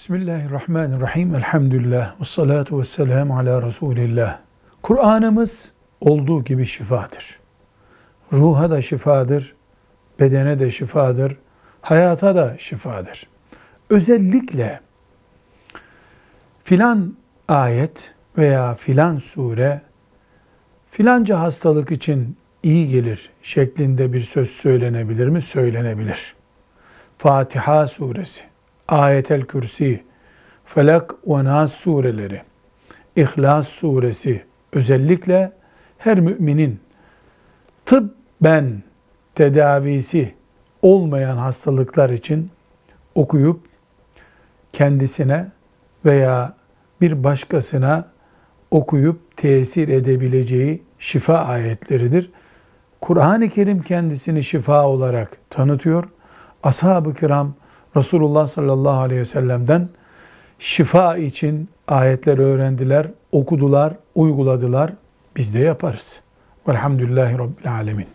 Bismillahirrahmanirrahim. Elhamdülillah. Ve salatu ve selamu ala Resulillah. Kur'an'ımız olduğu gibi şifadır. Ruha da şifadır, bedene de şifadır, hayata da şifadır. Özellikle filan ayet veya filan sure filanca hastalık için iyi gelir şeklinde bir söz söylenebilir mi? Söylenebilir. Fatiha suresi, Ayetel Kürsi, Felak ve Nas sureleri, İhlas suresi özellikle her müminin tıbben tedavisi olmayan hastalıklar için okuyup kendisine veya bir başkasına okuyup tesir edebileceği şifa ayetleridir. Kur'an-ı Kerim kendisini şifa olarak tanıtıyor. Ashab-ı kiram Resulullah sallallahu aleyhi ve sellem'den şifa için ayetler öğrendiler, okudular, uyguladılar. Biz de yaparız. Velhamdülillahi Rabbil alemin.